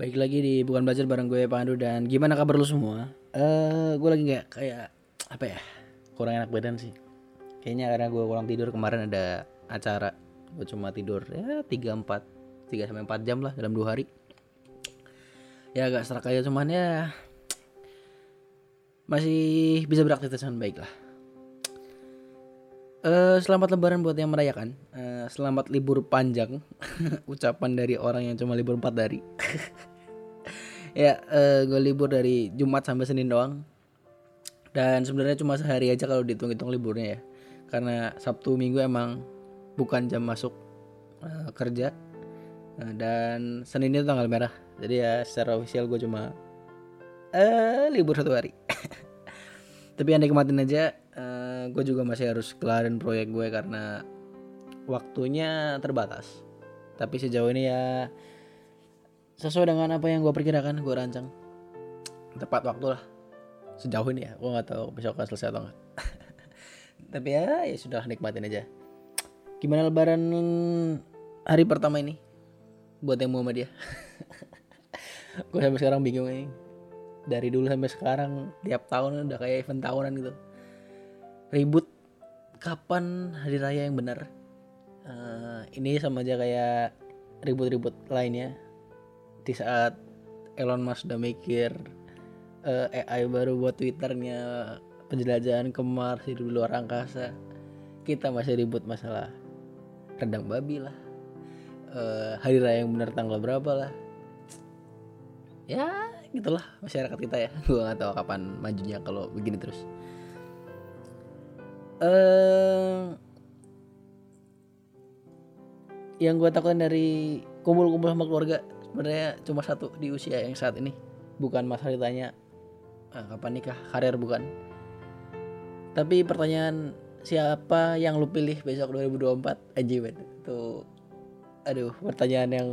Baik lagi di bukan belajar bareng gue Pandu dan gimana kabar lu semua? Eh, gue lagi nggak kayak apa ya? Kurang enak badan sih. Kayaknya karena gue kurang tidur kemarin ada acara. Gue cuma tidur ya 3 4 3 sampai 4 jam lah dalam dua hari. Ya agak serak aja cuman ya masih bisa beraktivitas dengan baik lah. Eh, selamat lebaran buat yang merayakan. Eh, selamat libur panjang. Ucapan dari orang yang cuma libur 4 hari. ya, eh, gue libur dari Jumat sampai Senin doang. Dan sebenarnya cuma sehari aja kalau dihitung-hitung liburnya ya. Karena Sabtu Minggu emang bukan jam masuk eh, kerja. Nah, dan Senin itu tanggal merah. Jadi ya secara official gue cuma eh libur satu hari. Tapi yang nikmatin aja eh, gue juga masih harus kelarin proyek gue karena waktunya terbatas. Tapi sejauh ini ya sesuai dengan apa yang gue perkirakan gue rancang. Tepat waktu lah sejauh ini ya gue nggak tahu besok akan selesai atau enggak tapi ya ya sudah nikmatin aja. Gimana lebaran hari pertama ini? Buat yang Muhammadiyah gue sampai sekarang bingung ini. Dari dulu sampai sekarang tiap tahun udah kayak event tahunan gitu. Ribut kapan hari raya yang benar? Eh, ini sama aja kayak ribut-ribut lainnya di saat Elon Musk udah mikir eh, AI baru buat Twitternya penjelajahan ke Mars di luar angkasa kita masih ribut masalah rendang babi lah. Eh, hari raya yang benar tanggal berapa lah. Ya gitulah masyarakat kita ya. Gua nggak tahu kapan majunya kalau begini terus. Eh yang gue takutin dari kumpul-kumpul sama keluarga sebenarnya cuma satu di usia yang saat ini. Bukan masalah ditanya "Ah, kapan nikah? Karir bukan? Tapi pertanyaan siapa yang lu pilih besok 2024 anjing banget itu aduh pertanyaan yang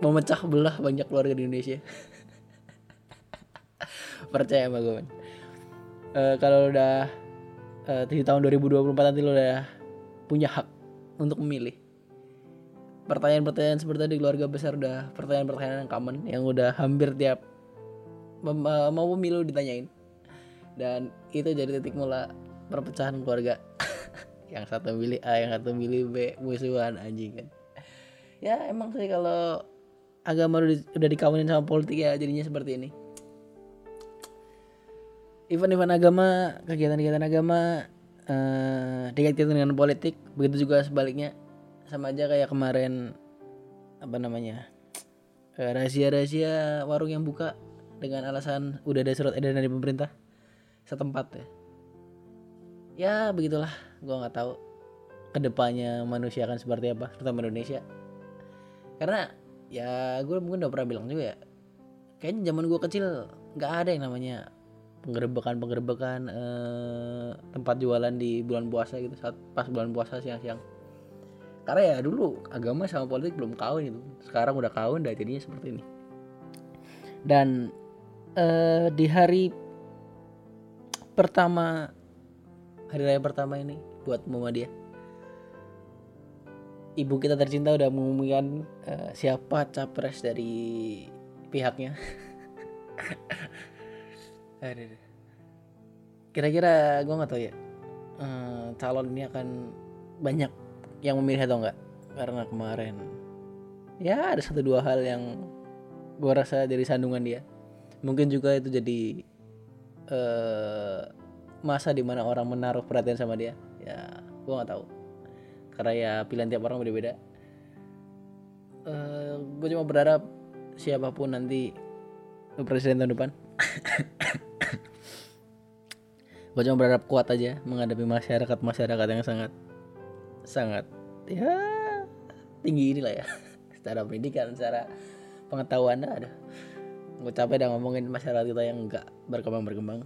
memecah belah banyak keluarga di Indonesia. Percaya sama gue Eh, kalau udah eh, di tahun 2024 nanti lu udah punya hak untuk memilih pertanyaan-pertanyaan seperti tadi keluarga besar udah pertanyaan-pertanyaan yang common yang udah hampir tiap eh, mau pemilu ditanyain. Dan itu jadi titik mula perpecahan keluarga. Yang satu milih A yang satu milih B musuhan anjing kan. Ya emang sih kalau agama udah, di- udah dikawinin sama politik ya jadinya seperti ini. Event-event agama kegiatan-kegiatan agama eh dikaitkan dengan politik begitu juga sebaliknya sama aja kayak kemarin apa namanya eh, rahasia-rahasia warung yang buka dengan alasan udah ada surat edaran dari pemerintah setempat ya. Ya begitulah. Gua nggak tahu ke depannya manusia akan seperti apa terutama Indonesia. Karena ya gue mungkin udah pernah bilang juga ya kayaknya zaman gue kecil nggak ada yang namanya penggerebekan penggerebekan eh, tempat jualan di bulan puasa gitu saat pas bulan puasa siang-siang karena ya dulu agama sama politik belum kawin itu. Sekarang udah kawin dan jadinya seperti ini. Dan eh, di hari pertama hari raya pertama ini buat Muhammadiyah ibu kita tercinta udah mengumumkan eh, siapa capres dari pihaknya. Kira-kira gue nggak tahu ya. Eh, calon ini akan banyak yang memilih atau enggak. Karena kemarin ya ada satu dua hal yang gue rasa jadi sandungan dia. Mungkin juga itu jadi eh masa di mana orang menaruh perhatian sama dia. Ya gue nggak tahu. Karena ya pilihan tiap orang beda-beda. Eh gue cuma berharap siapa pun nanti presiden tahun depan. Gue cuma berharap kuat aja menghadapi masyarakat masyarakat yang sangat sangat ya tinggi inilah ya. Secara pendidikan secara pengetahuan ada gue capek dah ngomongin masyarakat kita yang enggak berkembang berkembang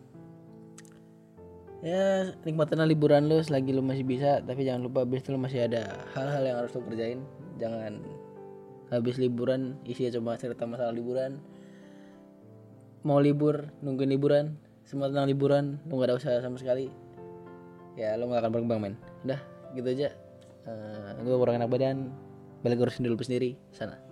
ya nikmatin liburan lu selagi lu masih bisa tapi jangan lupa habis itu lu masih ada hal-hal yang harus lu kerjain. Jangan habis liburan isinya cuma cerita masalah liburan. Mau libur nungguin liburan. Semua tentang liburan lu gak ada usaha sama sekali. Ya lu gak akan berkembang men. Udah gitu aja Eh gue kurang enak badan. Balik urusin dulu sendiri sana